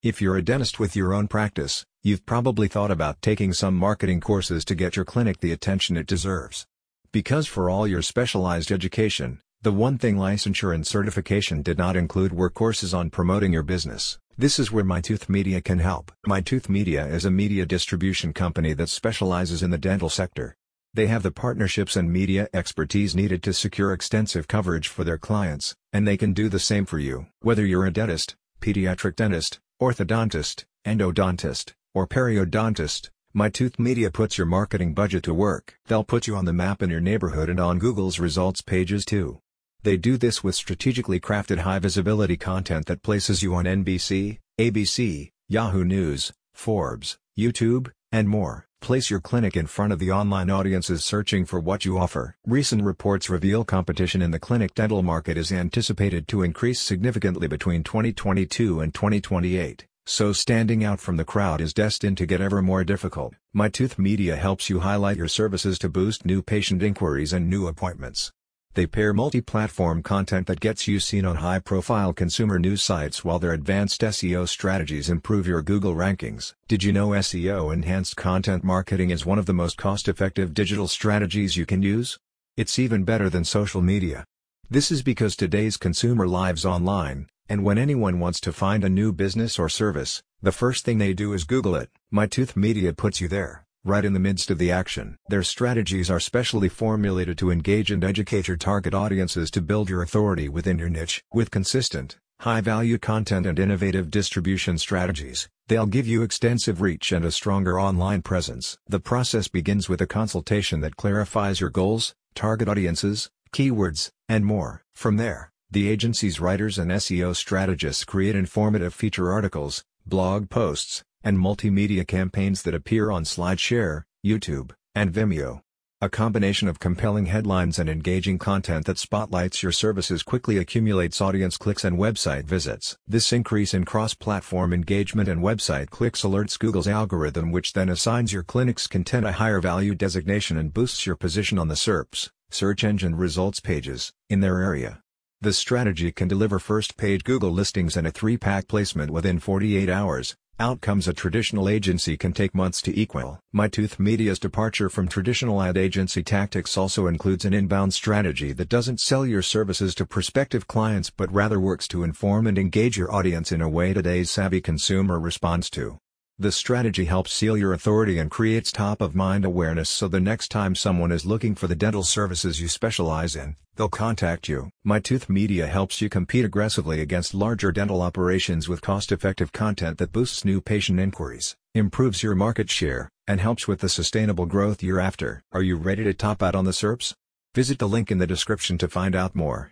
If you're a dentist with your own practice, you've probably thought about taking some marketing courses to get your clinic the attention it deserves. Because for all your specialized education, the one thing licensure and certification did not include were courses on promoting your business. This is where MyTooth Media can help. MyTooth Media is a media distribution company that specializes in the dental sector. They have the partnerships and media expertise needed to secure extensive coverage for their clients, and they can do the same for you. Whether you're a dentist, pediatric dentist, orthodontist, endodontist, or periodontist, MyTooth Media puts your marketing budget to work. They'll put you on the map in your neighborhood and on Google's results pages too. They do this with strategically crafted high-visibility content that places you on NBC, ABC, Yahoo News, Forbes, YouTube, and more. Place your clinic in front of the online audiences searching for what you offer. Recent reports reveal competition in the clinic dental market is anticipated to increase significantly between 2022 and 2028, so standing out from the crowd is destined to get ever more difficult. MyTooth Media helps you highlight your services to boost new patient inquiries and new appointments. They pair multi-platform content that gets you seen on high-profile consumer news sites while their advanced SEO strategies improve your Google rankings. Did you know SEO-enhanced content marketing is one of the most cost-effective digital strategies you can use? It's even better than social media. This is because today's consumer lives online, and when anyone wants to find a new business or service, the first thing they do is Google it. MyTooth Media puts you there right in the midst of the action. Their strategies are specially formulated to engage and educate your target audiences to build your authority within your niche. With consistent, high-value content and innovative distribution strategies, they'll give you extensive reach and a stronger online presence. The process begins with a consultation that clarifies your goals, target audiences, keywords, and more. From there, the agency's writers and SEO strategists create informative feature articles, blog posts, and multimedia campaigns that appear on SlideShare, YouTube, and Vimeo. A combination of compelling headlines and engaging content that spotlights your services quickly accumulates audience clicks and website visits. This increase in cross-platform engagement and website clicks alerts Google's algorithm which then assigns your clinic's content a higher value designation and boosts your position on the SERPs, search engine results pages, in their area. The strategy can deliver first-page Google listings and a three-pack placement within 48 hours, Outcomes a traditional agency can take months to equal. MyTooth Media's departure from traditional ad agency tactics also includes an inbound strategy that doesn't sell your services to prospective clients but rather works to inform and engage your audience in a way today's savvy consumer responds to. The strategy helps seal your authority and creates top-of-mind awareness so the next time someone is looking for the dental services you specialize in, they'll contact you. MyTooth Media helps you compete aggressively against larger dental operations with cost-effective content that boosts new patient inquiries, improves your market share, and helps with the sustainable growth you're after. Are you ready to top out on the SERPs? Visit the link in the description to find out more.